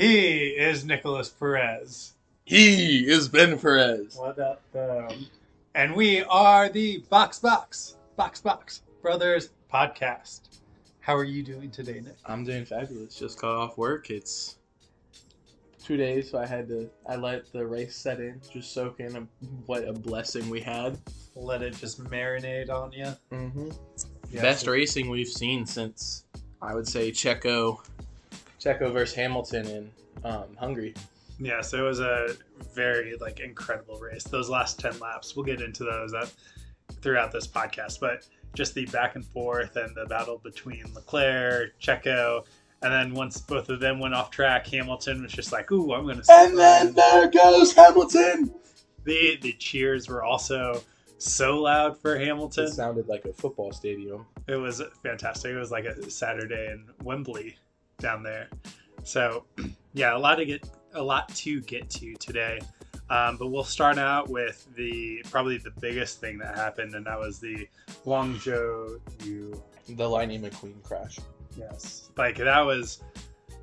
He is Nicholas Perez. He is Ben Perez. What up, um, And we are the Box Box Box Box Brothers podcast. How are you doing today, Nick? I'm doing fabulous. Just got off work. It's two days, so I had to. I let the race set in, just soak in a, what a blessing we had. Let it just marinate on you. Mm-hmm. Yeah, Best racing we've seen since I would say Checo, Checo versus Hamilton in um, Hungary. Yeah, so it was a very like incredible race. Those last ten laps, we'll get into those that throughout this podcast, but just the back and forth and the battle between Leclerc, Checo, and then once both of them went off track, Hamilton was just like, "Ooh, I'm going to." And then there goes Hamilton. the the cheers were also so loud for Hamilton. It Hamilton. sounded like a football stadium. It was fantastic. It was like a Saturday in Wembley down there. So, yeah, a lot to get a lot to get to today. Um, but we'll start out with the probably the biggest thing that happened, and that was the Guangzhou. You The Lightning McQueen crash. yes, like that was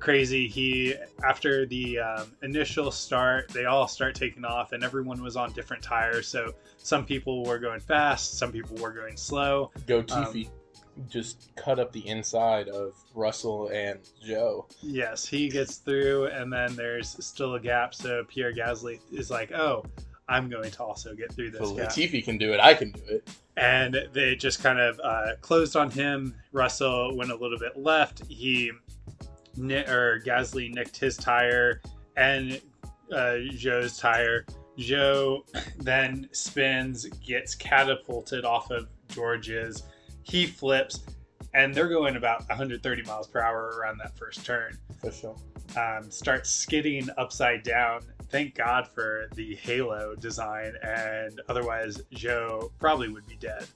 crazy. He after the um, initial start, they all start taking off, and everyone was on different tires. So some people were going fast, some people were going slow. Go Tiffy. Just cut up the inside of Russell and Zhou. Yes, he gets through, and then there's still a gap. So Pierre Gasly is like, "Oh, I'm going to also get through If this gap," Latifi can do it, I can do it. and they just kind of uh, closed on him. Russell went a little bit left. He or Gasly nicked his tire and uh, Zhou's tire. Zhou then spins, gets catapulted off of George's. He flips, and they're going about 130 miles per hour around that first turn For sure. um, starts skidding upside down. Thank God for the Halo design, and otherwise Zhou probably would be dead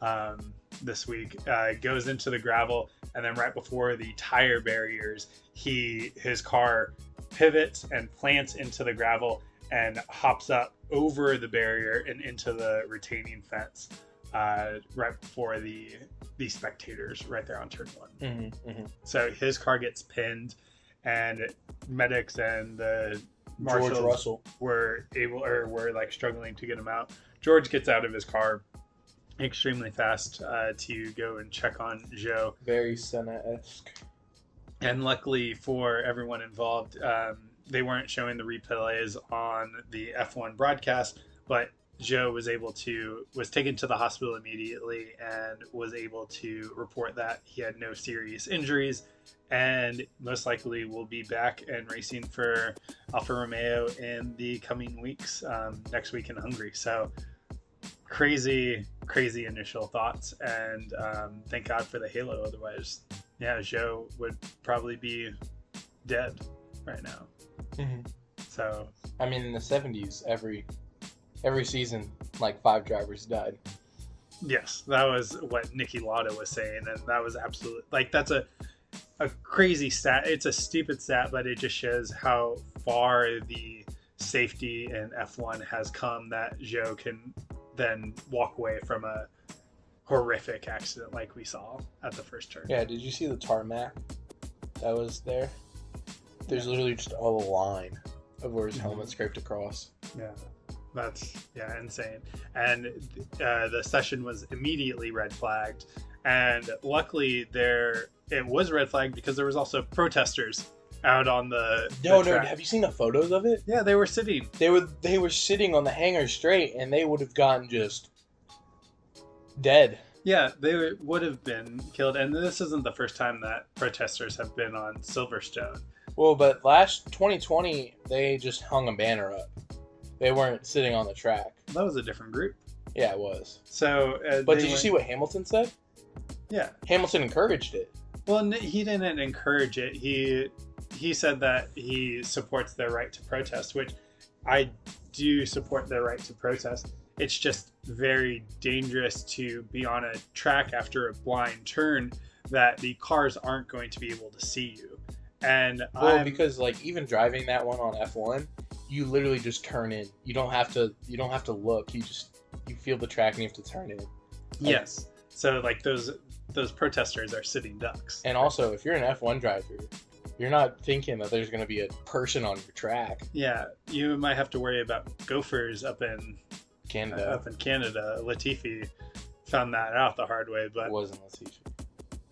um, this week. Uh, goes into the gravel, and then right before the tire barriers, he his car pivots and plants into the gravel and hops up over the barrier and into the retaining fence uh, right before the the spectators right there on turn one. Mm-hmm, mm-hmm. So his car gets pinned, and medics and the George Russell. were able or were like struggling to get him out. George gets out of his car extremely fast uh, to go and check on Zhou, Very Senna esque. and luckily for everyone involved, um, they weren't showing the replays on the F1 broadcast, but Zhou was able to was taken to the hospital immediately and was able to report that he had no serious injuries and most likely will be back and racing for Alfa Romeo in the coming weeks um, next week in Hungary. So crazy, crazy initial thoughts, and um, thank God for the halo. Otherwise, yeah, Zhou would probably be dead right now. Mm-hmm. So I mean, in the '70s, every every season, like five drivers died. Yes, that was what Niki Lauda was saying, and that was absolutely like that's a a crazy stat. It's a stupid stat, but it just shows how far the safety in F1 has come. That Zhou can then walk away from a horrific accident like we saw at the first turn. Yeah. Did you see the tarmac that was there? There's literally just a line of where his Mhm. helmet scraped across. Yeah, that's yeah insane. And uh, the session was immediately red flagged, and luckily there it was red flagged because there was also protesters out on the. No, the no. Have you seen the photos of it? Yeah, they were sitting. They were they were sitting on the hangar straight, and they would have gotten just dead. Yeah, they would have been killed, and this isn't the first time that protesters have been on Silverstone. Well, but last 2020, they just hung a banner up. They weren't sitting on the track. That was a different group. Yeah, it was. So, uh, But did you went- see what Hamilton said? Yeah. Hamilton encouraged it. Well, he didn't encourage it. He he said that he supports their right to protest, which I do support their right to protest. It's just very dangerous to be on a track after a blind turn that the cars aren't going to be able to see you. And Well, I'm- because like even driving that one on F1, you literally just turn in. You don't have to. You don't have to look. You just you feel the track and you have to turn in. yes, so like those those protesters are sitting ducks. And also, if you're an F1 driver, You're not thinking that there's gonna be a person on your track. Yeah, you might have to worry about gophers up in Canada up in Canada. Latifi found that out the hard way, but it wasn't Latifi.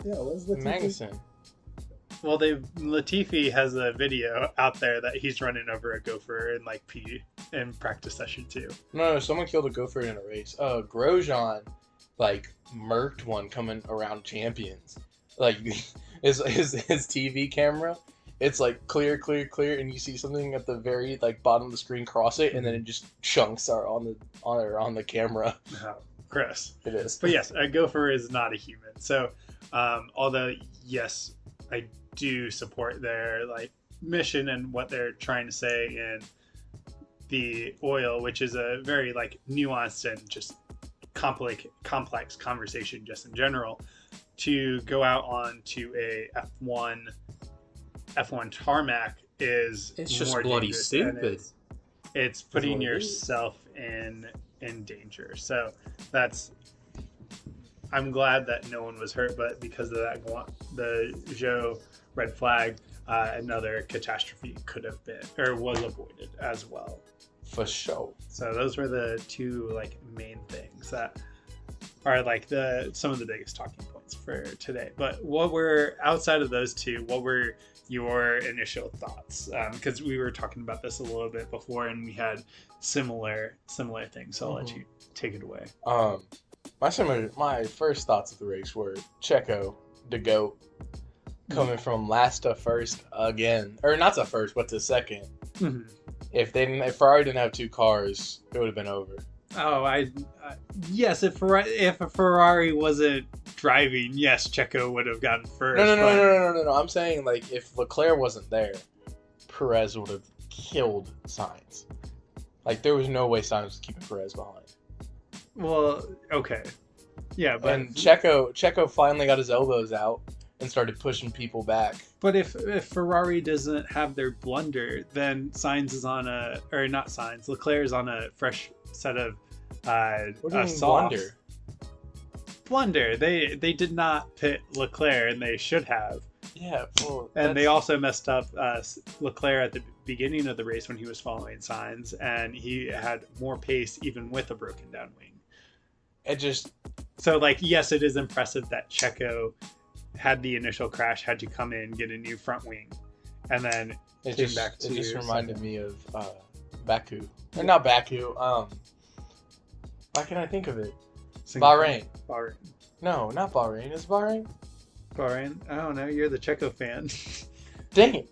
Yeah, it was Magnussen. Well, they Latifi has a video out there that he's running over a gopher in like P in practice session too. No, no, someone killed a gopher in a race. Uh, Grosjean, like, murked one coming around champions. Like, his, his, his TV camera, it's like clear, clear, clear, and you see something at the very, like, bottom of the screen cross it, and then it just chunks are on the, on, or on the camera. Oh, Chris. It is. But yes, a gopher is not a human. So, um, although yes, I do support their like mission and what they're trying to say in the oil, which is a very like nuanced and just complex complex conversation just in general. To go out onto a F1 F1 tarmac is It's just bloody stupid. It's, it's putting what it is. yourself in in danger. So that's I'm glad that no one was hurt, but because of that, the Zhou red flag, uh, another catastrophe could have been or was avoided as well. For sure. So those were the two like main things that are like the some of the biggest talking points for today. But what were outside of those two? What were your initial thoughts? Because we were talking about this a little bit before, and we had similar similar things. So I'll let Mhm. you take it away. Um, my similar, my first thoughts of the race were Checo, the goat, coming from last to first again, or not to first, but to second. Mm-hmm. If they didn't, if Ferrari didn't have two cars, it would have been over. Oh, I, I yes. If Ferrari, if a Ferrari wasn't driving, yes, Checo would have gotten first. No, no, no, no, no, no, no, no. I'm saying like if Leclerc wasn't there, Perez would have killed Sainz. Like there was no way Sainz was keeping Perez behind. Well, okay, yeah, but and Checo, Checo finally got his elbows out and started pushing people back. But if, if Ferrari doesn't have their blunder, then Sainz is on a or not Sainz. Leclerc is on a fresh set of uh, What do you uh, mean blunder? Blunder. They they did not pit Leclerc, and they should have. Yeah, well, And they also messed up uh, Leclerc at the beginning of the race when he was following Sainz, and he had more pace even with a broken down wing. it just So, like, yes, it is impressive that Checo had the initial crash, had to come in, get a new front wing, and then It Came just, back it just to reminded me of uh, Baku. Or not Baku. Um, why can I think of it? Bahrain. Bahrain. No, not Bahrain. It's Bahrain. Bahrain. I don't know. You're the Checo fan. Dang it!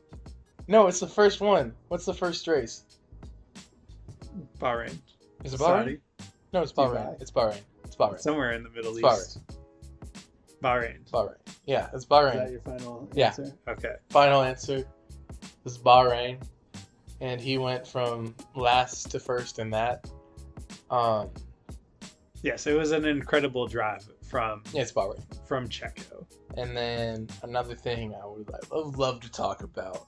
No, it's the first one. What's the first race? Bahrain. Is it Bahrain? Saudi. No, it's Dubai. Bahrain. It's Bahrain. It's Bahrain. Somewhere in the Middle It's East. Bahrain. It's Bahrain. Yeah, it's Is Bahrain. that your final Yeah. answer? Okay. Final answer. Is Bahrain, and he went from last to first in that. Um, Yes, it was an incredible drive from yeah, it's Bahrain. from Checo. And then another thing I would, I would love to talk about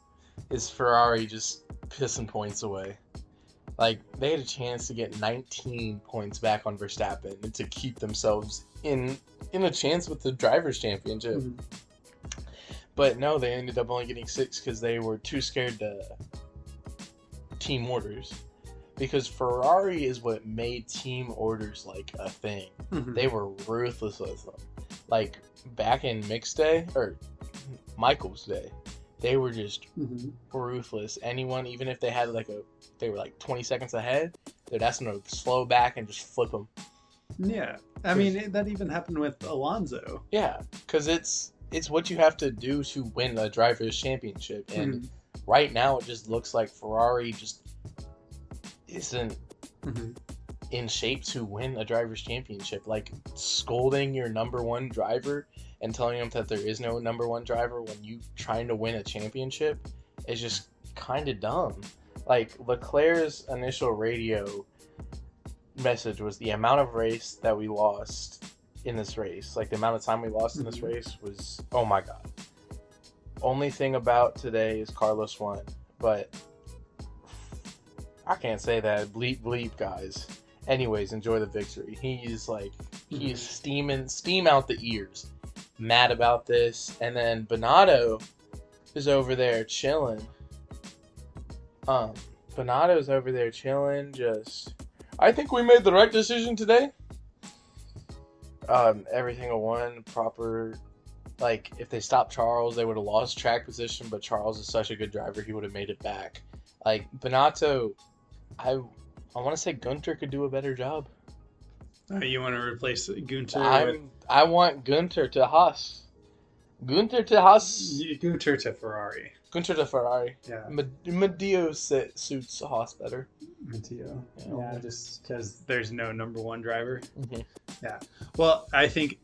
is Ferrari just pissing points away. Like they had a chance to get 19 points back on Verstappen and to keep themselves in in a chance with the drivers' championship. Mm-hmm. But no, they ended up only getting six because they were too scared to team orders. Because Ferrari is what made team orders like a thing Mhm. they were ruthless with them. Like back in mixed day or Michael's day, they were just Mhm. ruthless. Anyone, even if they had like a, they were like 20 seconds ahead, they'd ask them to slow back and just flip them. Yeah. I mean, it, that even happened with Alonso. Yeah, because it's it's what you have to do to win a drivers' championship, and Mhm. right now it just looks like Ferrari just isn't Mhm. in shape to win a drivers' championship. Like scolding your number one driver and telling them that there is no number one driver when you trying to win a championship is just kind of dumb. Like Leclerc's initial radio message was the amount of race that we lost in this race, like the amount of time we lost in this Mhm. race was oh my god. Only thing about today is Carlos won, but I can't say that. Bleep bleep guys. Anyways, enjoy the victory. He's like he's steaming steam out the ears. Mad about this. And then Binotto is over there chilling. Um, Binotto's over there chilling. Just, I think we made the right decision today. Um, everything a one proper. Like if they stopped Charles, they would have lost track position. But Charles is such a good driver, he would have made it back. Like Binotto, I, I want to say Guenther could do a better job. Uh, you want to replace Guenther with I'm, I want Guenther to Haas. Guenther to Haas. Guenther to Ferrari. Guenther to Ferrari. Yeah. Med- Medio si- suits Haas better. Matteo. Yeah. Yeah, just because there's no number one driver. Mhm. Yeah. Well, I think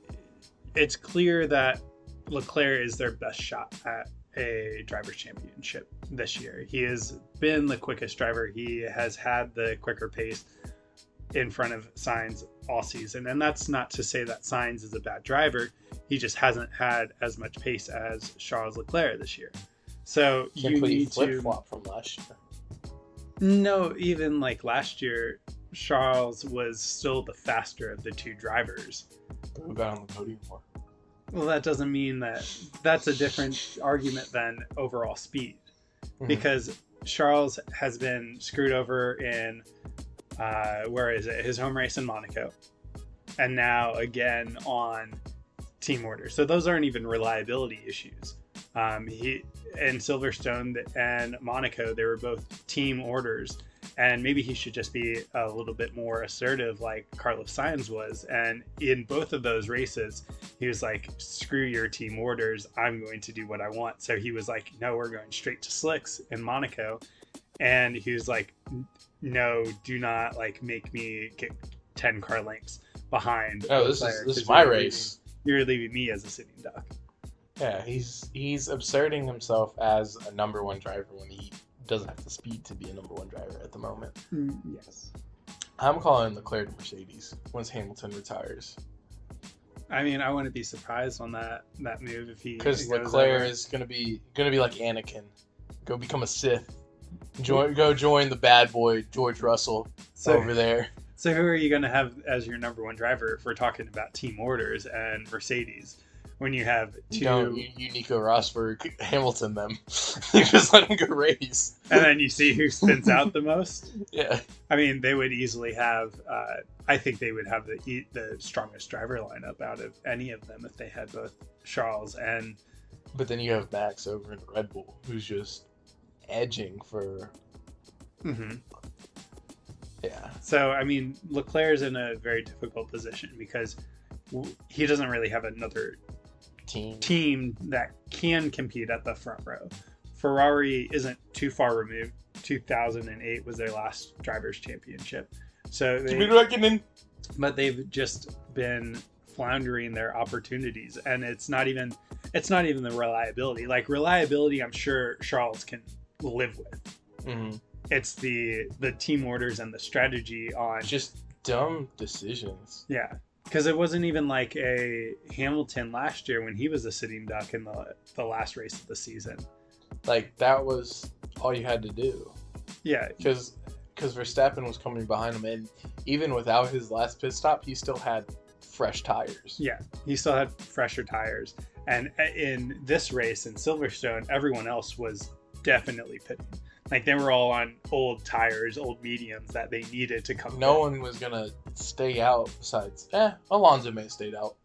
it's clear that Leclerc is their best shot at a driver's championship this year. He has been the quickest driver. He has had the quicker pace in front of Sainz all season. And that's not to say that Sainz is a bad driver. He just hasn't had as much pace as Charles Leclerc this year. So you Simply need flip to flop from last year. no, even like last year, Charles was still the faster of the two drivers. Who got on the podium more? Well, that doesn't mean that that's a different argument than overall speed Mhm. because Charles has been screwed over in uh, where is it? His home race in Monaco, and now again on team order. So those aren't even reliability issues. Um, he in Silverstone and Monaco, they were both team orders, and maybe he should just be a little bit more assertive, like Carlos Sainz was. And in both of those races, he was like, "Screw your team orders! I'm going to do what I want." So he was like, "No, we're going straight to slicks in Monaco," and he was like, "No, do not like make me get ten car lengths behind." Oh, this is this is my you're leaving- race. You're leaving me as a sitting duck. Yeah, he's he's asserting himself as a number one driver when he doesn't have the speed to be a number one driver at the moment. Hmm, yes. I'm calling Leclerc to Mercedes once Hamilton retires I mean, I wouldn't be surprised on that that move if he because goes Leclerc over. is gonna be gonna be like Anakin, go become a Sith, join go join the bad boy George Russell So, over there. so who are you going to have as your number one driver if we're talking about team orders and Mercedes? When you have two, You don't you, you Nico Rosberg Hamilton them. you just let him go race. and then you see who spins out the most. Yeah, I mean, they would easily have. Uh, I think they would have the the strongest driver lineup out of any of them if they had both Charles and but then you have Max over in Red Bull, who's just edging for yeah. So I mean, Leclerc's in a very difficult position because he doesn't really have another Team. team that can compete at the front row. Ferrari isn't too far removed. 2008 was their last drivers' championship. So, To they, be reckoning. but they've just been floundering their opportunities, and it's not even it's not even the reliability. Like reliability, I'm sure Charles can live with. hmm It's the the team orders and the strategy on Just dumb decisions. Yeah, because it wasn't even like a Hamilton last year when he was a sitting duck in the the last race of the season. Like that was all you had to do. Yeah, Because because Verstappen was coming behind him, and even without his last pit stop, he still had fresh tires. yeah, he still had fresher tires, and uh, in this race in Silverstone, everyone else was definitely pitting. Like they were all on old tires, old mediums that they needed to come. No one was gonna stay out besides. Eh, Alonso may have stayed out.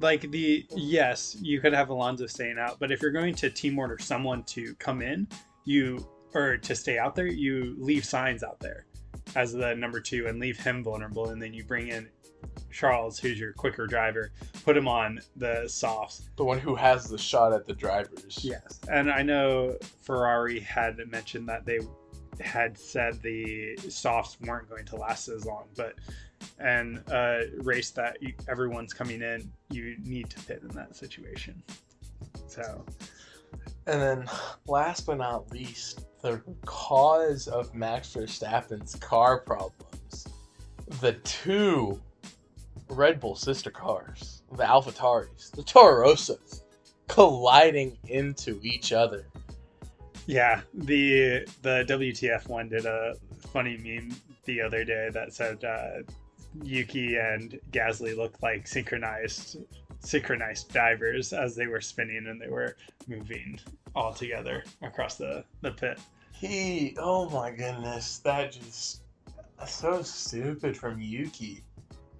like the yes, you could have Alonso staying out, but if you're going to team order someone to come in, you or to stay out there, you leave Sainz out there as the number two and leave him vulnerable, and then you bring in Charles, who's your quicker driver, put him on the softs. The one who has the shot at the drivers. Yes, and I know Ferrari had mentioned that they had said the softs weren't going to last as long, but and a race that you, everyone's coming in, you need to pit in that situation. So And then, last but not least, the cause of Max Verstappen's car problems. The two Red Bull sister cars, the AlphaTauris, the Toro Rosas, colliding into each other. yeah, the the WTF1 did a funny meme the other day that said uh, Yuki and Gasly look like synchronized synchronized divers as they were spinning and they were moving all together across the, the pit. He, oh my goodness, that just so stupid from Yuki.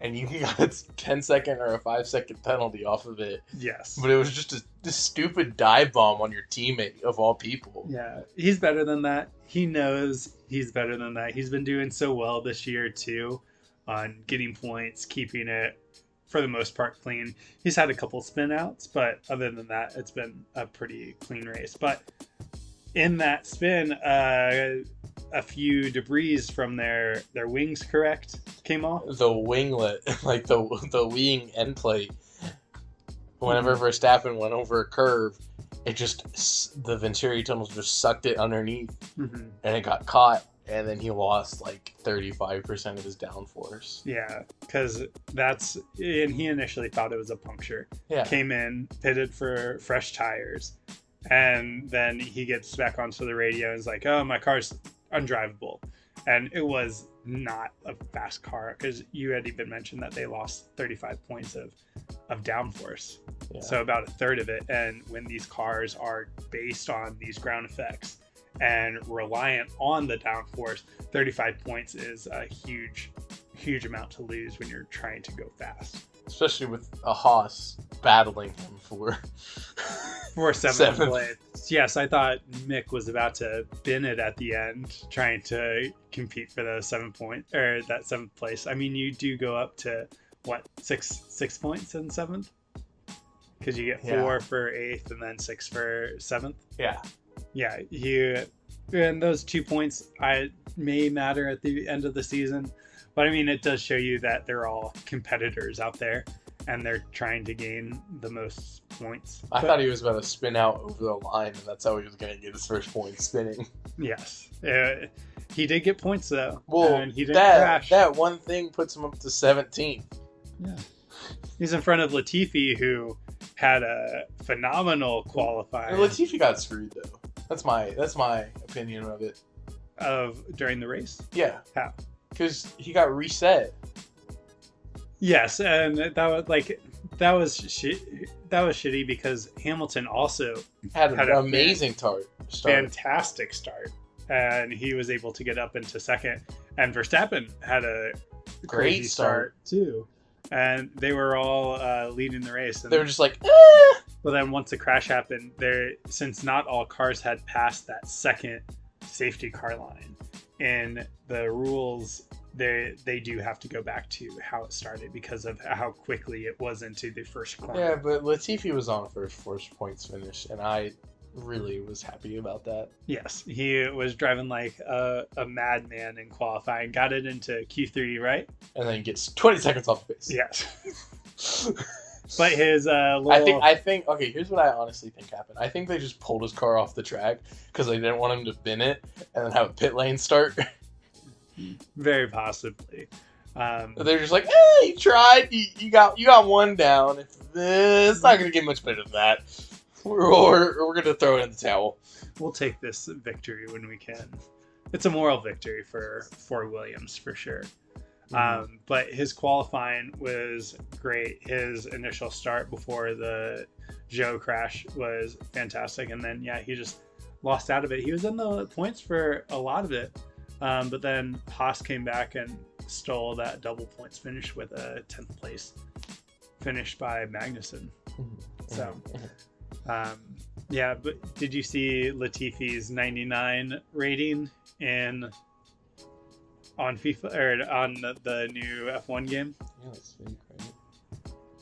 And Yuki got a 10 second or a 5 second penalty off of it. Yes. But it was just a, a stupid dive bomb on your teammate, of all people. Yeah, he's better than that. He knows he's better than that. He's been doing so well this year too on getting points, keeping it for the most part clean. He's had a couple spin outs, but other than that, it's been a pretty clean race. But in that spin, uh, a few debris from their their wings, correct, came off. The winglet, like the the wing end plate. Whenever Verstappen went over a curve, it just the Venturi tunnels just sucked it underneath, Mhm. and it got caught, and then he lost like thirty five percent of his downforce. Yeah, because that's and he initially thought it was a puncture. Yeah, came in, pitted for fresh tires, and then he gets back onto the radio and is like, "Oh, my car's undrivable," and it was not a fast car because you had even mentioned that they lost 35 points of of downforce, yeah. so about a third of it. And when these cars are based on these ground effects and reliant on the downforce, 35 points is a huge, huge amount to lose when you're trying to go fast. Especially with a Haas battling him for. For seventh, place. Yes, I thought Mick was about to bin it at the end, trying to compete for the seven point or that seventh place. I mean, you do go up to what six six points in seventh because you get Yeah. four for eighth and then six for seventh. yeah, Yeah, you and those two points I may matter at the end of the season, but I mean it does show you that they're all competitors out there and they're trying to gain the most points. I But- thought he was about to spin out over the line, and that's how he was gonna get his first point spinning. Yes, uh, he did get points though, Well, and he didn't that crash. that one thing puts him up to 17. Yeah. He's in front of Latifi, who had a phenomenal qualifying Latifi got screwed though. That's my that's my opinion of it. of during the race. Yeah. How? Because he got reset. Yes, and that was like that was that was shitty because Hamilton also Had an Had a amazing tar- start. fantastic start, and he was able to get up into second. And Verstappen had a Great crazy start. too, and they were all uh, leading the race. And They were just like, eh. But then once the crash happened, there since not all cars had passed that second safety car line, in the rules they they do have to go back to how it started because of how quickly it was into the first corner. Yeah, but Latifi was on for first points finish, and I really was happy about that. Yes, he was driving like a, a madman in qualifying. Got it into Q3, right? And then gets 20 seconds off the pace. Yes. But his uh, little I think I think okay. Here's what I honestly think happened. I think they just pulled his car off the track because they didn't want him to bin it and then have a pit lane start. very possibly. Um, They're just like, hey, you tried. You, you got you got one down. It's not gonna get much better than that. We're, we're, we're gonna throw it in the towel. we'll take this victory when we can. It's a moral victory for for Williams for sure. Um, but his qualifying was great. His initial start before the Zhou crash was fantastic, and then yeah, he just lost out of it. He was in the points for a lot of it, um, but then Haas came back and stole that double points finish with a tenth place finish by Magnussen. So, um, yeah, but did you see Latifi's 99 rating in on FIFA or on the, the new F1 game? Yeah, that's really great.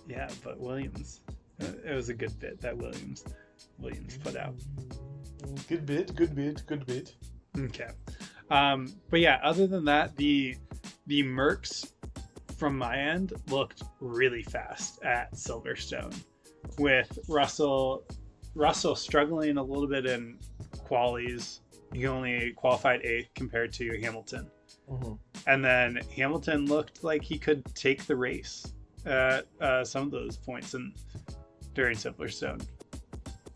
Yeah, but Williams, it was a good bit that Williams Williams put out. Good bit, good bit, good bit. Okay, um, but yeah, other than that, the the Mercs from my end looked really fast at Silverstone, with Russell Russell struggling a little bit in qualies. He only qualified eighth compared to Hamilton. Mhm. And then Hamilton looked like he could take the race at uh, some of those points in, during Silverstone.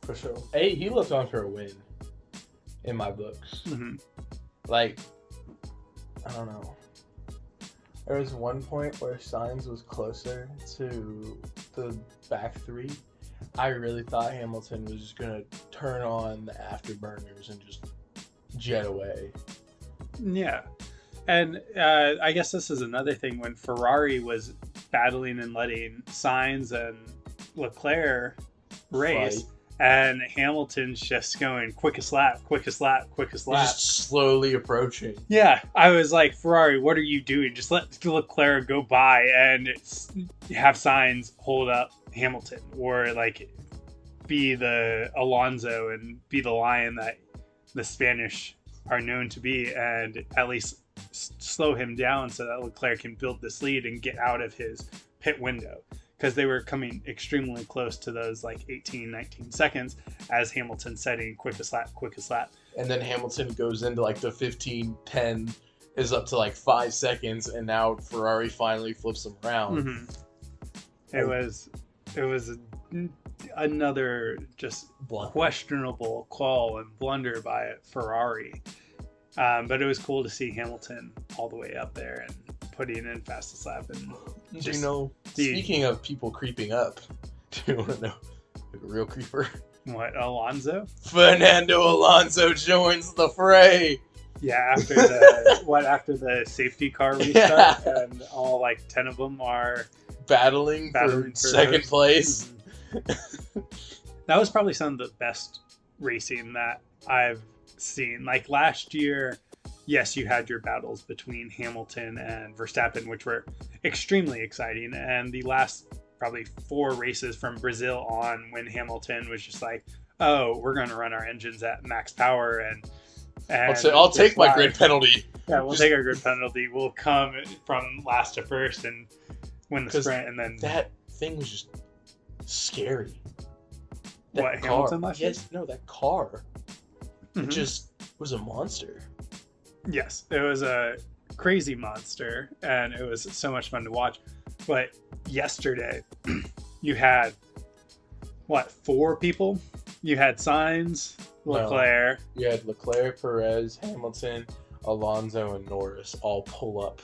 For sure. Hey, he looked on for a win in my books. hmm Like, I don't know. There was one point where Sainz was closer to the back three, I really thought Hamilton was just gonna turn on the afterburners and just jet away. Yeah. And uh, I guess this is another thing when Ferrari was battling and letting Sainz and Leclerc race, Fight. and Hamilton's just going quickest lap, quickest lap, quickest lap. just slowly approaching. Yeah, I was like, Ferrari, what are you doing? Just let Leclerc go by and have Sainz hold up Hamilton, or like be the Alonso and be the lion that the Spanish are known to be, and at least s- slow him down so that Leclerc can build this lead and get out of his pit window. Because they were coming extremely close to those like 18, 19 seconds as Hamilton setting quickest lap, quickest lap. And then Hamilton goes into like the 15 10 is up to like five seconds, and now Ferrari finally flips him around. hmm It was, it was a, another just Blunt. questionable call and blunder by Ferrari. Um, but it was cool to see Hamilton all the way up there and putting in fastest lap. And Do you Just know? the- Speaking of people creeping up, do you want to know like a real creeper? what Alonso? Fernando Alonso joins the fray. Yeah, after the what after the safety car restart, and all like ten of them are Battling, Battling for, for second first. place. that was probably some of the best racing that I've seen. Like last year, yes, you had your battles between Hamilton and Verstappen, which were extremely exciting. And the last probably four races from Brazil on, when Hamilton was just like, "Oh, we're going to run our engines at max power," and and I'll, ta- I'll take my grid penalty. Yeah, we'll Just- take our grid penalty. We'll come from last to first and win the sprint, and then That thing was just scary. What, Hamilton last year? Yes, no, that car. It Mhm. just was a monster. Yes, it was a crazy monster, and it was so much fun to watch. But yesterday, you had what four people? You had Sainz, No. You had Leclerc, Perez, Hamilton, Alonso, and Norris all pull up,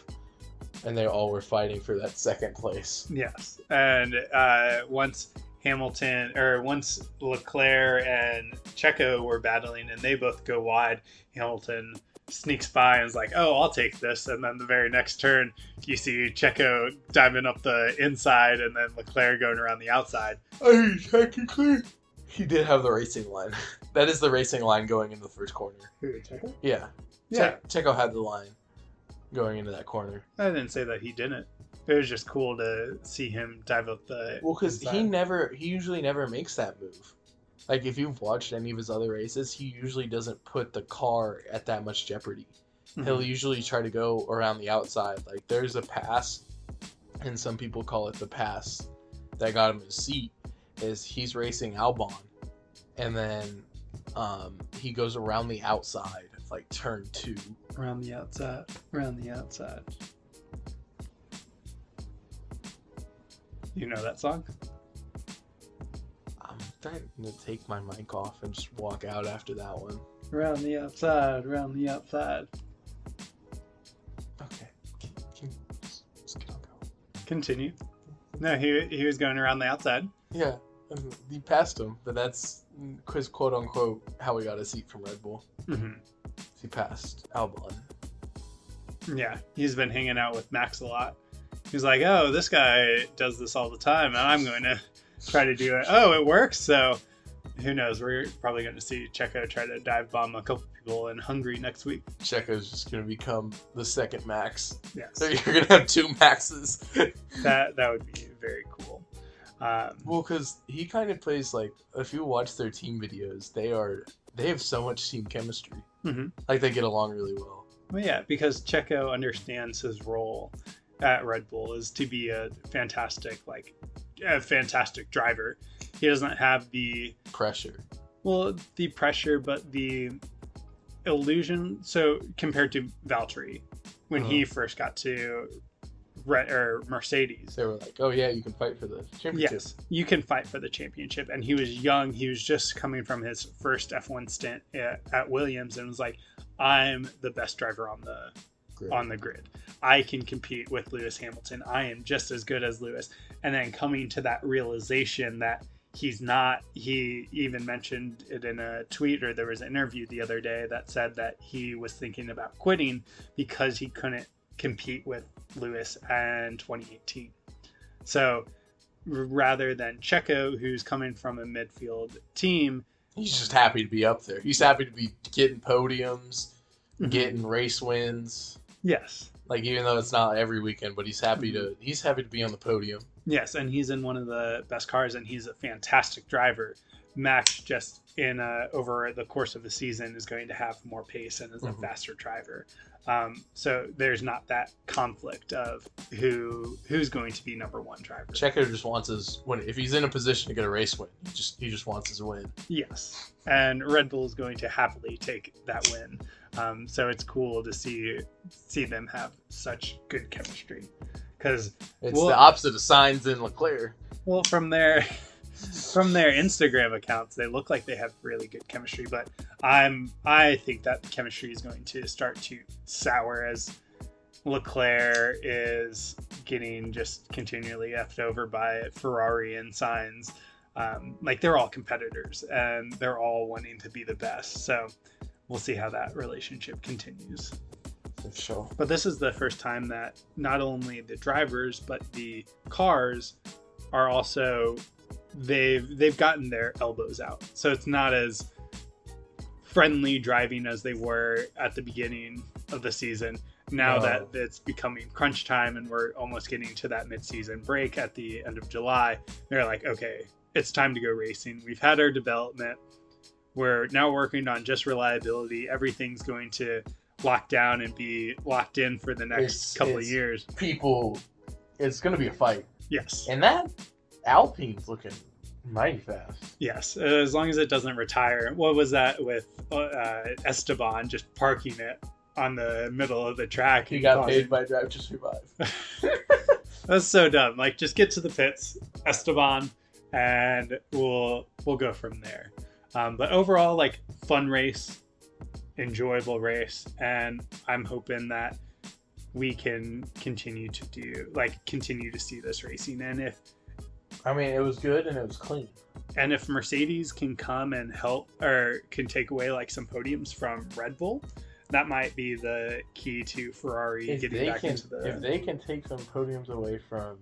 and they all were fighting for that second place. yes, and uh, once Hamilton or once Leclerc and Checo were battling, and they both go wide. Hamilton sneaks by and is like, "Oh, I'll take this," and then the very next turn, you see Checo diving up the inside, and then Leclerc going around the outside. Hey, technically, he did have the racing line. that is the racing line going into the first corner. Who, Checo? Yeah, Yeah, Che- Checo had the line going into that corner. I didn't say that he didn't. It was just cool to see him dive up the. Well, because he never, he usually never makes that move. Like if you've watched any of his other races, he usually doesn't put the car at that much jeopardy. He'll Mhm. usually try to go around the outside. Like there's a pass, and some people call it the pass that got him his seat. Is he's racing Albon, and then um, he goes around the outside, like turn two. around the outside, around the outside. You know that song? I'm starting to take my mic off and just walk out after that one. Around the outside, around the outside. Okay, can, can, just, just get on. Continue. No, he he was going around the outside. Yeah, and he passed him, but that's Chris, quote unquote how we got a seat from Red Bull. hmm He passed Albon. Yeah, he's been hanging out with Max a lot. He's like, oh, this guy does this all the time, and I'm going to try to do it. Oh, it works. So, who knows? We're probably going to see Checo try to dive bomb a couple people in Hungary next week. Checo's just gonna become the second Max. Yes, So you're gonna have two Maxes. that that would be very cool. Um, well, because he kind of plays like if you watch their team videos, they are they have so much team chemistry. Mhm. Like they get along really well. Well, yeah, because Checo understands his role at Red Bull is to be a fantastic, like, a fantastic driver. He doesn't have the Pressure. well, the pressure, but the illusion. So compared to Valtteri, when he uh-huh. first got to Red or Mercedes, They were like, oh yeah, you can fight for the championship. yes, you can fight for the championship. And he was young; he was just coming from his first F1 stint at, at Williams, and was like, "I'm the best driver on the Great. on the grid. I can compete with Lewis Hamilton. I am just as good as Lewis. And then coming to that realization that he's not, he even mentioned it in a tweet or there was an interview the other day that said that he was thinking about quitting because he couldn't compete with Lewis in 2018. So rather than Checo, who's coming from a midfield team, He's just happy to be up there. He's happy to be getting podiums, Mhm. getting race wins. Yes, Like even though it's not every weekend, but he's happy to he's happy to be on the podium. Yes, and he's in one of the best cars, and he's a fantastic driver. Max just in uh, over the course of the season is going to have more pace and is a Mhm. faster driver. Um, so there's not that conflict of who who's going to be number one driver. Checo just wants his win. if he's in a position to get a race win, he just he just wants his win. Yes, and Red Bull is going to happily take that win. Um, so it's cool to see see them have such good chemistry. Because It's Well- the opposite of Sainz and Leclerc. well, from their from their Instagram accounts, they look like they have really good chemistry. But I'm I think that chemistry is going to start to sour as Leclerc is getting just continually effed over by Ferrari and Sainz. Um, like they're all competitors and they're all wanting to be the best. So we'll see how that relationship continues. For sure. But this is the first time that not only the drivers but the cars are also they've they've gotten their elbows out. So it's not as friendly driving as they were at the beginning of the season. Now No. that it's becoming crunch time and we're almost getting to that mid-season break at the end of July, they're like, okay, it's time to go racing. We've had our development. We're now working on just reliability. Everything's going to lock down and be locked in for the next It's- couple of years. People, it's gonna be a fight, Yes. and that Alpine's looking mighty fast. Yes, as long as it doesn't retire. What was that with uh, Esteban just parking it on the middle of the track? He and got paid by Drive to Survive. That's so dumb. Like, just get to the pits, Esteban, and we'll we'll go from there. Um, but overall, like, fun race, enjoyable race, and I'm hoping that we can continue to do like continue to see this racing. And if I mean, it was good and it was clean. And if Mercedes can come and help or can take away like some podiums from Red Bull, that might be the key to Ferrari If getting back can, into the. if they can take some podiums away from.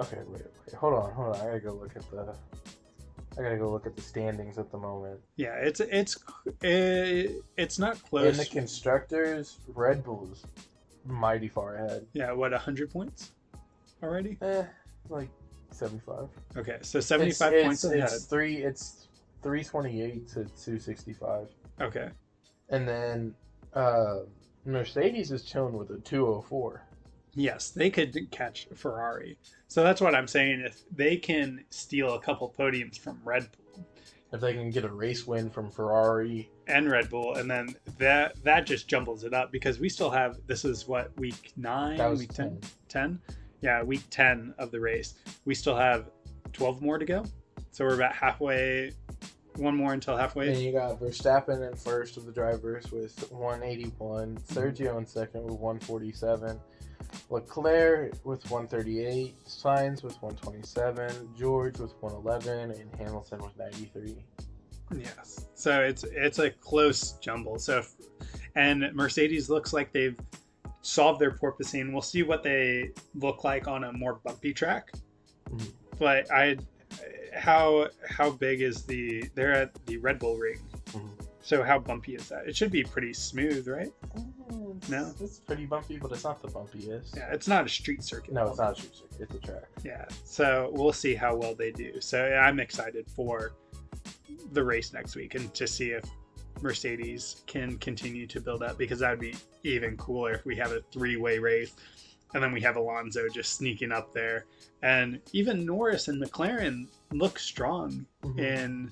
Okay, wait, wait, hold on, hold on. I gotta go look at the. I gotta go look at the standings at the moment. yeah, it's it's it, it's not close. In the constructors, Red Bull's mighty far ahead. yeah, what hundred points already? Eh, like seventy-five. Okay, so seventy-five It's- points it's, ahead. It's three. It's three twenty-eight to two sixty-five, Okay, and then uh, Mercedes is chilling with a two hundred four. yes, they could catch Ferrari. So that's what I'm saying. If they can steal a couple podiums from Red Bull, If they can get a race win from Ferrari, and Red Bull, and then that that just jumbles it up because we still have this is what week nine, that was week 10. 10 yeah week 10 of the race we still have 12 more to go so we're about halfway one more until halfway. And you got Verstappen in first of the drivers with 181, Mm-hmm. Sergio in second with 147, Leclerc with 138, Sainz with 127, George with 111, and Hamilton with 93. yes so it's it's a close jumble so if, and mercedes looks like they've solved their porpoising we'll see what they look like on a more bumpy track Mhm. but i how how big is the they're at the red bull ring Mhm. So how bumpy is that it should be pretty smooth right It's, No. It's pretty bumpy, but it's not the bumpiest. yeah it's not a street circuit No, it's not a street circuit. It's a track. Yeah, so we'll see how well they do. So I'm excited for the race next week and to see if Mercedes can continue to build up because that would be even cooler if we have a three way race and then we have Alonso just sneaking up there. And even Norris and McLaren look strong Mhm. in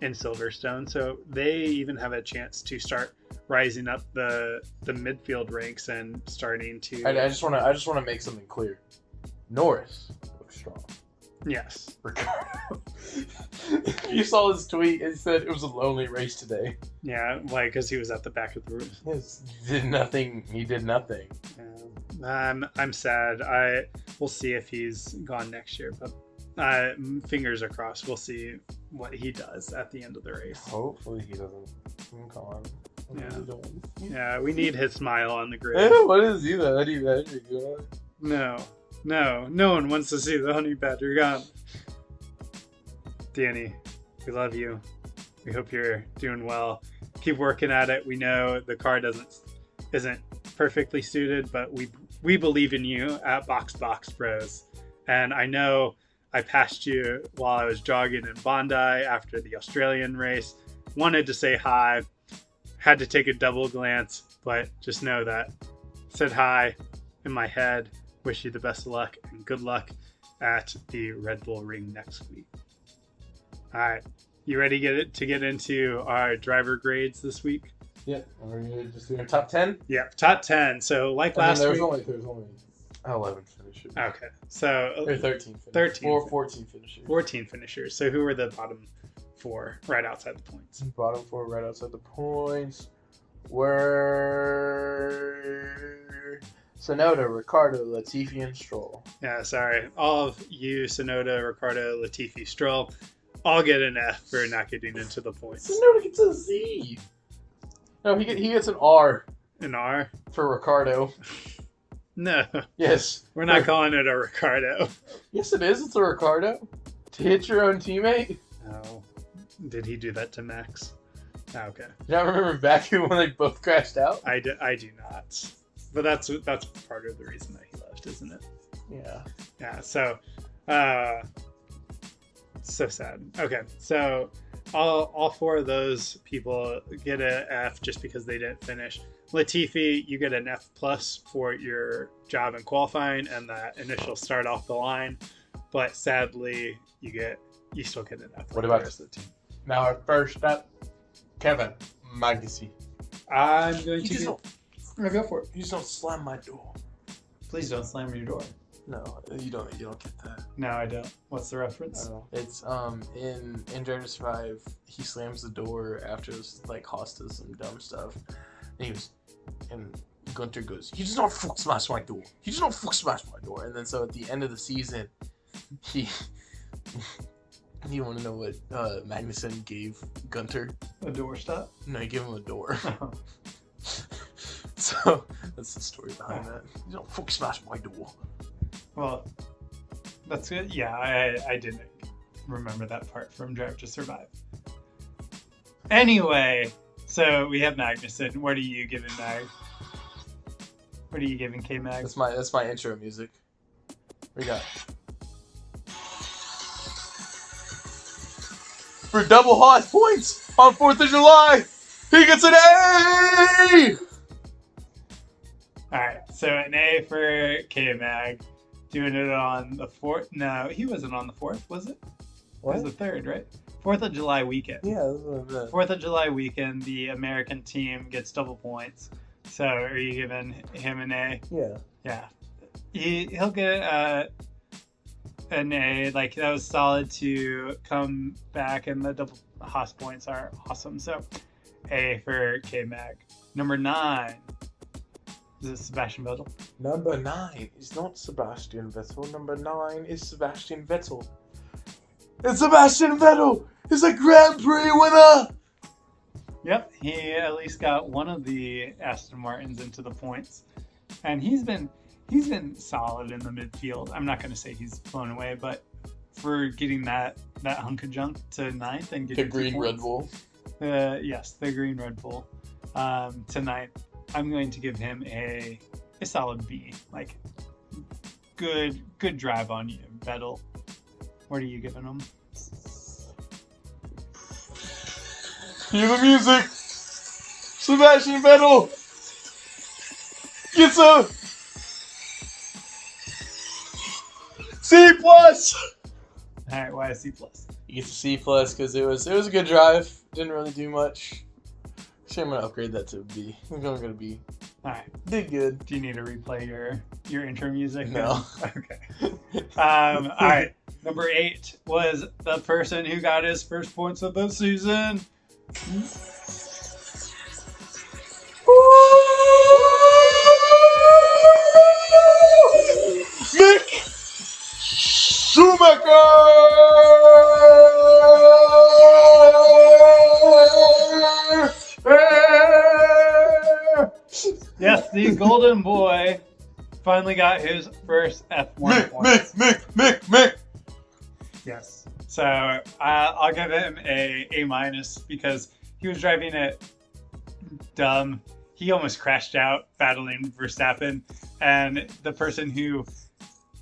in Silverstone, so they even have a chance to start rising up the the midfield ranks and starting to I, I just want to. I just want to make something clear. Norris looks strong. Yes. Ricciardo. you saw his tweet. It said it was a lonely race today. Yeah, why? Because he was at the back of the room. Yes, did nothing. He did nothing. Yeah. Um, I'm sad. I we'll see if he's gone next year, but uh, fingers are crossed. We'll see what he does at the end of the race. Hopefully he doesn't. Come on. Yeah. Yeah, we need his smile on the grid. What is he? The honey badger gone? No, no, no one wants to see the honey badger gone. Danny, we love you. We hope you're doing well. Keep working at it. We know the car doesn't isn't perfectly suited, but we we believe in you at Box Box Bros. And I know I passed you while I was jogging in Bondi after the Australian race. Wanted to say hi. Had to take a double glance, but just know that said hi in my head. Wish you the best of luck and good luck at the Red Bull Ring next week. All right, you ready to get it to get into our driver grades this week? Yeah. Are we just doing top ten? Yeah, top ten. So like And last there was week. only there was only eleven finishers. Okay, so uh, Or thirteen. Finishers. 13. Or fourteen finishers. 14 finishers. So who were the bottom four right outside the points? Bottom four right outside the points were Tsunoda, Ricciardo, Latifi, and Stroll. Yeah, sorry. All of you, Tsunoda, Ricciardo, Latifi, Stroll, all get an F for not getting into the points. Tsunoda gets a Z. No, he, get, he gets an R An R? for Ricciardo. No, Yes. we're not calling it a Ricciardo. Yes, it is. It's a Ricciardo. To hit your own teammate. Oh, did he do that to Max? Ah, Okay, You don't remember back when they both crashed out? I do, I do not. But that's that's part of the reason that he left, isn't it? Yeah. Yeah, so uh so sad. Okay, so all all four of those people get a F just because they didn't finish. Latifi, you get an F plus for your job in qualifying and that initial start off the line, but sadly you get you still get an F. What about- the rest of the team? Now our first up, Kevin Magnussen. I'm going You to just get, don't, I'm gonna go for it. you just don't slam my door. Please don't slam your door. No, you don't. You don't get that. No, I don't. What's the reference? It's um in in Drive to Survive. He slams the door after like Haas does some dumb stuff, and he was, and Guenther goes, "You just don't fuck smash my door. You just don't fuck smash my door." And then so at the end of the season, he. You want to know what uh, Magnussen gave Guenther? A door stop. No, he gave him a door. so that's the story behind that. You don't fuck smash my door. Well, that's good. Yeah, I, I didn't remember that part from Drive to Survive. Anyway, so we have Magnussen. What are you giving Mag? What are you giving K Mag? That's my that's my intro music. We got for double Haas points on Fourth of July. He gets an A. All right, so an A for K Mag. Doing it on the fourth. No, he wasn't on the fourth, was it? It was the third, right? Fourth of July weekend. Yeah. that's what I. Fourth of July weekend, the American team gets double points. So are you giving him an A? Yeah. Yeah, he he'll get uh, an A. Like that was solid to come back, and the double Haas points are awesome. So A for K Mag. Number nine is it Sebastian Vettel? Number nine is not Sebastian Vettel. Number nine is Sebastian Vettel. And Sebastian Vettel is a Grand Prix winner. Yep, he at least got one of the Aston Martins into the points, and he's been he's been solid in the midfield. I'm not going to say he's blown away, but for getting that that hunk of junk to ninth and getting two green Red Bull. Uh, yes, the green Red Bull. Um, tonight, I'm going to give him a a solid B. Like, good good drive on you, Vettel. What are you giving him? Hear the music. Sebastian Vettel gets a C plus. All right, why a C plus? He gets a C plus because it was it was a good drive. Didn't really do much. Actually, I'm gonna upgrade that to a B. I'm gonna go B. All right, Did good. do you need to replay your your intro music? No. Okay. Um, all right. Number eight was the person who got his first points of the season. Mick Schumacher! Yes, the golden boy finally got his first F1 Mick, points. Mick, Mick, Mick, Mick. So uh, I'll give him a A minus because he was driving it dumb. He almost crashed out battling Verstappen, and the person who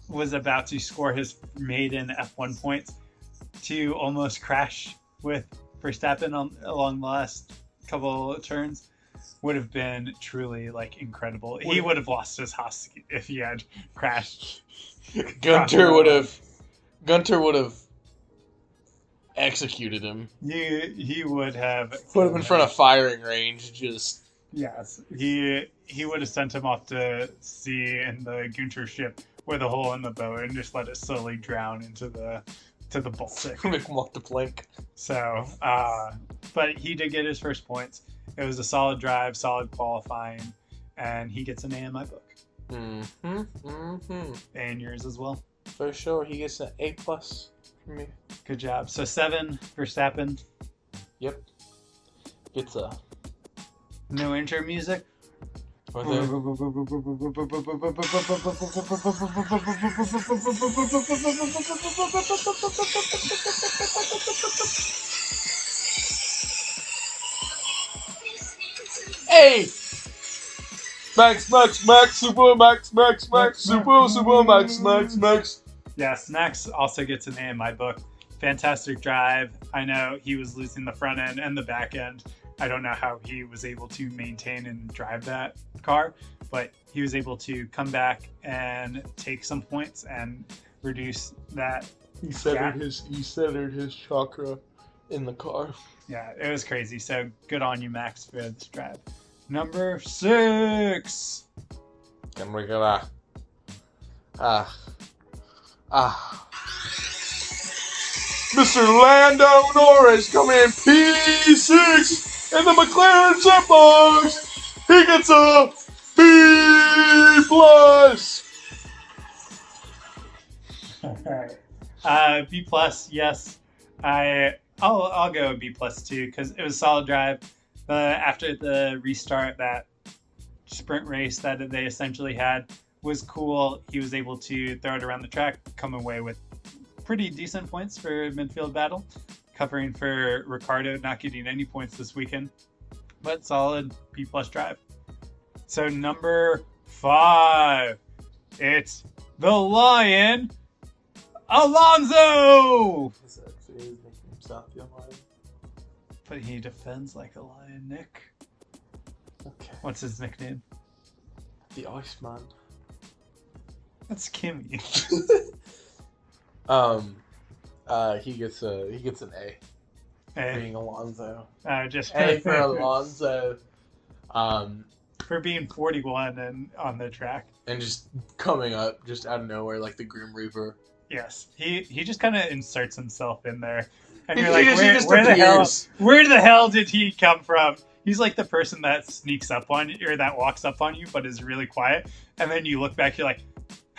was about to score his maiden F1 points to almost crash with Verstappen on, along the last couple of turns would have been truly like incredible. He would have lost his house if he had crashed. Guenther would have. Guenther would have executed him. He he would have Put him in front of firing range. Just Yes, he he would have sent him off to sea in the Guenther ship with a hole in the boat and just let it slowly drown into the to the Baltic. make him walk the plank. So, uh, but he did get his first points. It was a solid drive, solid qualifying, and he gets an A in my book, Mm-hmm. Mm-hmm. and yours as well. For sure, he gets an A plus from me. Good job. So seven Verstappen. Yep. Gets a. No intro music. Hey! Max, Max, Max, Super, Max, Max, Max, Super, Super, Max, Max, Max. Yes, Max also gets an A in my book. Fantastic drive. I know he was losing the front end and the back end. I don't know how he was able to maintain and drive that car, but he was able to come back and take some points and reduce that. He centered his he centered his chakra in the car. Yeah, it was crazy. So good on you, Max, for this drive. Number six. And we're gonna ah ah. Mr. Lando Norris coming in P6 in the McLaren jet box. He gets a B plus. Uh, B plus, yes. I I'll I'll go B plus too because it was solid drive. But after the restart, that sprint race that they essentially had was cool. He was able to throw it around the track, come away with pretty decent points for midfield battle, covering for Ricciardo not getting any points this weekend, but solid P plus drive. So number five, it's the Lion, Alonso. But he defends like a lion, Nick. Okay. What's his nickname? The Iceman. That's Kimi. Um, uh, he gets a he gets an A Hey, being Alonso. uh, just A for Alonso. Um, for being 41 and on the track. and just coming up just out of nowhere like the Grim Reaper. Yes, he he just kind of inserts himself in there, and you're like, just- where, where the hell? Where the hell did he come from? He's like the person that sneaks up on you or that walks up on you, but is really quiet, and then you look back, you're like,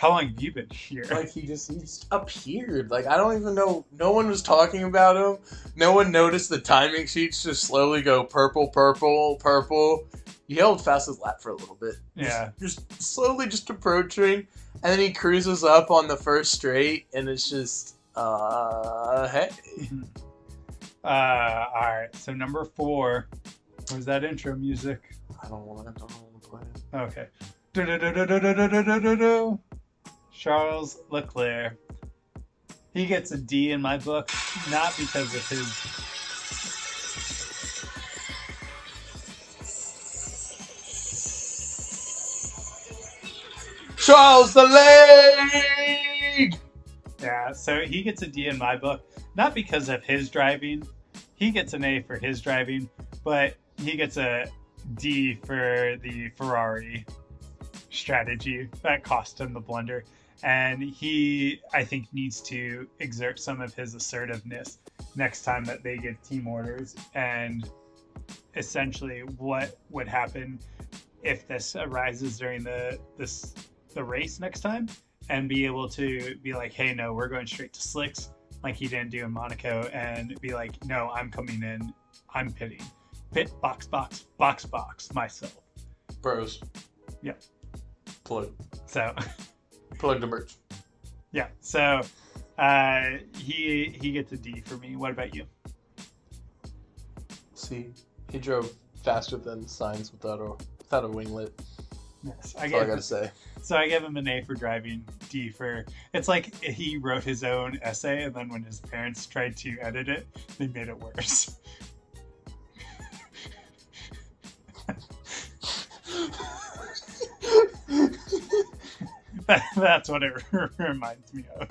how long have you been here? Like he just he just appeared. Like I don't even know. No one was talking about him. No one noticed the timing sheets just slowly go purple, purple, purple. He held fastest lap for a little bit. Yeah. Just, just slowly just approaching, and then he cruises up on the first straight, and it's just uh hey. uh, all right. So number four was that intro music. I don't want to. I don't want to play it. Okay. Du-du-du-du-du-du-du-du-du. Charles Leclerc. He gets a D in my book, not because of his. Charles the. Yeah, so he gets a D in my book, not because of his driving. He gets an A for his driving, but he gets a D for the Ferrari strategy that cost him the blunder. And he I think needs to exert some of his assertiveness next time that they give team orders and essentially what would happen if this arises during the this the race next time and be able to be like hey no we're going straight to slicks like he didn't do in Monaco and be like no I'm coming in I'm pitting pit box box box box myself Bros. Yeah. Plug. so Plug the merch. yeah so uh he he gets a D for me what about you See, he drove faster than Sainz without a without a winglet. yes I That's all I gotta say. So I give him an A for driving, D for it's like he wrote his own essay, and then when his parents tried to edit it, they made it worse. That's what it reminds me of.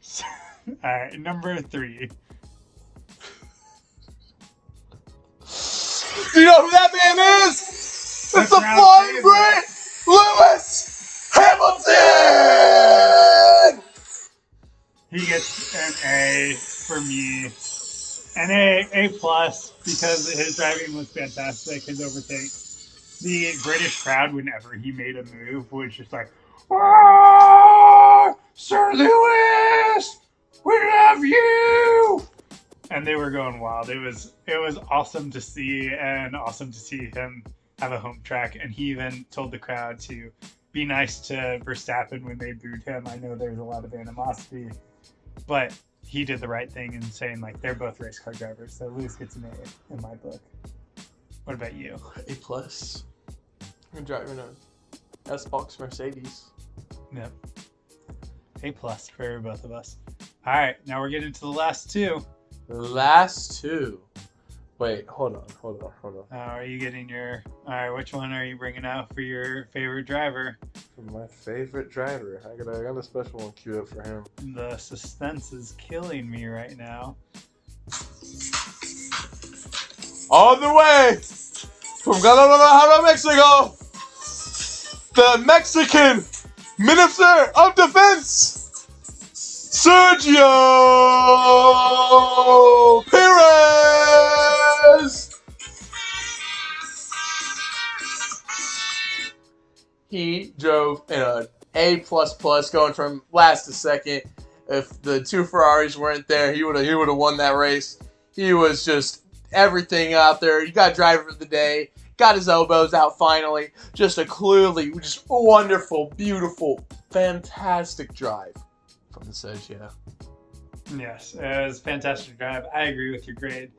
So, all right, number three. Do you know who that man is? It's the flying. Brit, Lewis Hamilton. He gets an A for me. An A, A plus, because his driving was fantastic. His overtake. The British crowd, whenever he made a move, was just like, "Ah, Sir Lewis, we love you!" And they were going wild. It was it was awesome to see, and awesome to see him have a home track. And he even told the crowd to be nice to Verstappen when they booed him. I know there's a lot of animosity, but he did the right thing in saying like they're both race car drivers. So Lewis gets an A in my book. What about you? A plus. I'm driving a S box Mercedes. Yep. A plus for both of us. All right, now we're getting to the last two. Last two. Wait, hold on, hold on, hold on. Uh, are you getting your? All right, which one are you bringing out for your favorite driver? For my favorite driver, I got, a, I got a special one queued up for him. The suspense is killing me right now. On the way from Guadalajara, Mexico, the Mexican Minister of Defense, Sergio Perez. He drove in an A plus plus, going from last to second. If the two Ferraris weren't there, he would have he would have won that race. He was just everything out there. You got driver of the day, got his elbows out finally. Just a clearly just wonderful, beautiful, fantastic drive from the Sergio. Yes, it was a fantastic drive. I agree with your grade.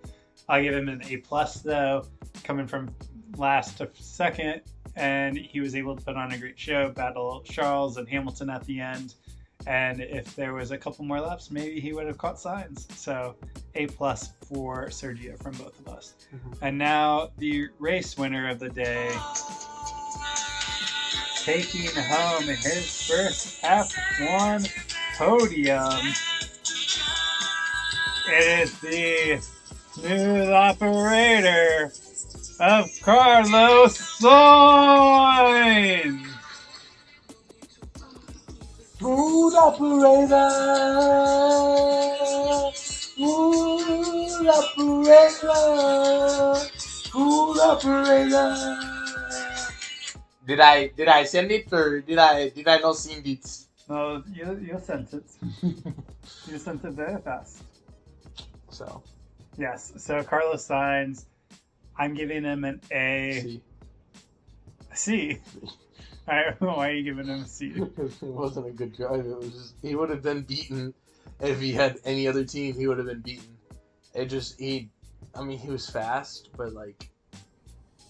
I'll give him an A plus though, coming from last to second, and he was able to put on a great show, battle Charles and Hamilton at the end. And if there was a couple more laps, maybe he would have caught Sainz. So A plus for Sergio from both of us. Mhm. And now the race winner of the day, taking home his first F1 podium. It is the smooth operator of Carlos Sainz. Food operator, food operator, food operator. Did I did I send it or did I did I not send it? No, you, you sent it. You sent it very fast. so Yes. So Carlos Sainz. I'm giving him an A. see, C. I don't know why are you giving him a C. it wasn't a good drive. It was just he would have been beaten if he had any other team. He would have been beaten. It just he, I mean, he was fast, but like,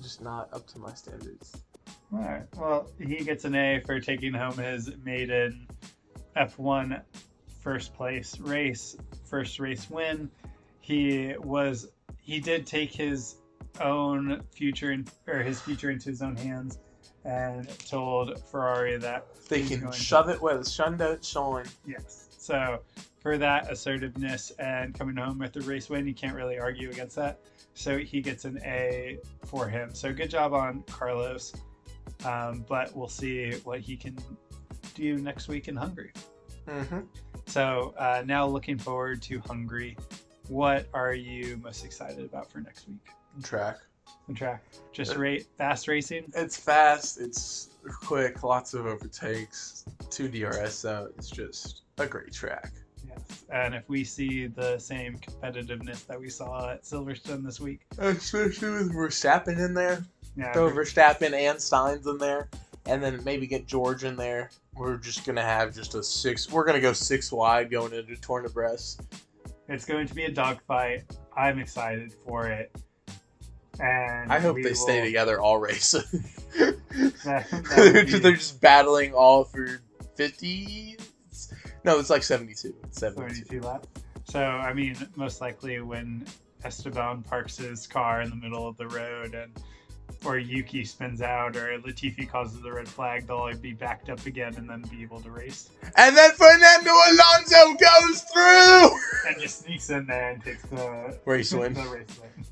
just not up to my standards. All right. Well, he gets an A for taking home his maiden F1 first place race, first race win. He was he did take his own future in, or his future into his own hands and told Ferrari that They can going to- shove it where the sun don't shine. Yes. So for that assertiveness and coming home with the race win, you can't really argue against that. So he gets an A for him. So good job on Carlos. Um, but we'll see what he can do next week in Hungary. Mm-hmm. So uh, now looking forward to Hungary. What are you most excited about for next week? Track. The track, just uh, rate fast racing. It's fast. It's quick. Lots of overtakes. Two DRS zone. It's just a great track. Yes, and if we see the same competitiveness that we saw at Silverstone this week, Especially with Verstappen in there. yeah, Throw Verstappen and Sainz in there, and then maybe get George in there. We're just gonna have just a six. We're gonna go six wide going into Tour de Brest. it's going to be a dogfight. I'm excited for it, and I hope they stay together all race. That- that they're, just, be they're just battling all for fifty. No, it's like seventy-two. It's seventy-two. 32 laps. So, I mean, most likely when Esteban parks his car in the middle of the road and or Yuki spins out or Latifi causes the red flag, they'll be backed up again and then be able to race And then Fernando Alonso goes through. and just sneaks in there and takes the Race the race win.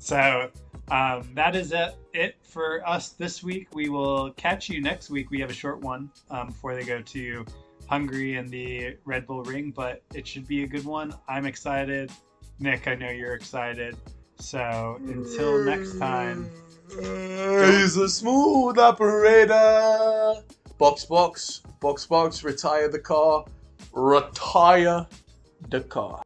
So um, that is it, it for us this week. We will catch you next week. We have a short one um, before they go to Hungary and the Red Bull Ring, but it should be a good one. I'm excited. Nick, I know you're excited. So until next time, He's a smooth operator. Box, box, box, box. Retire the car. Retire the car.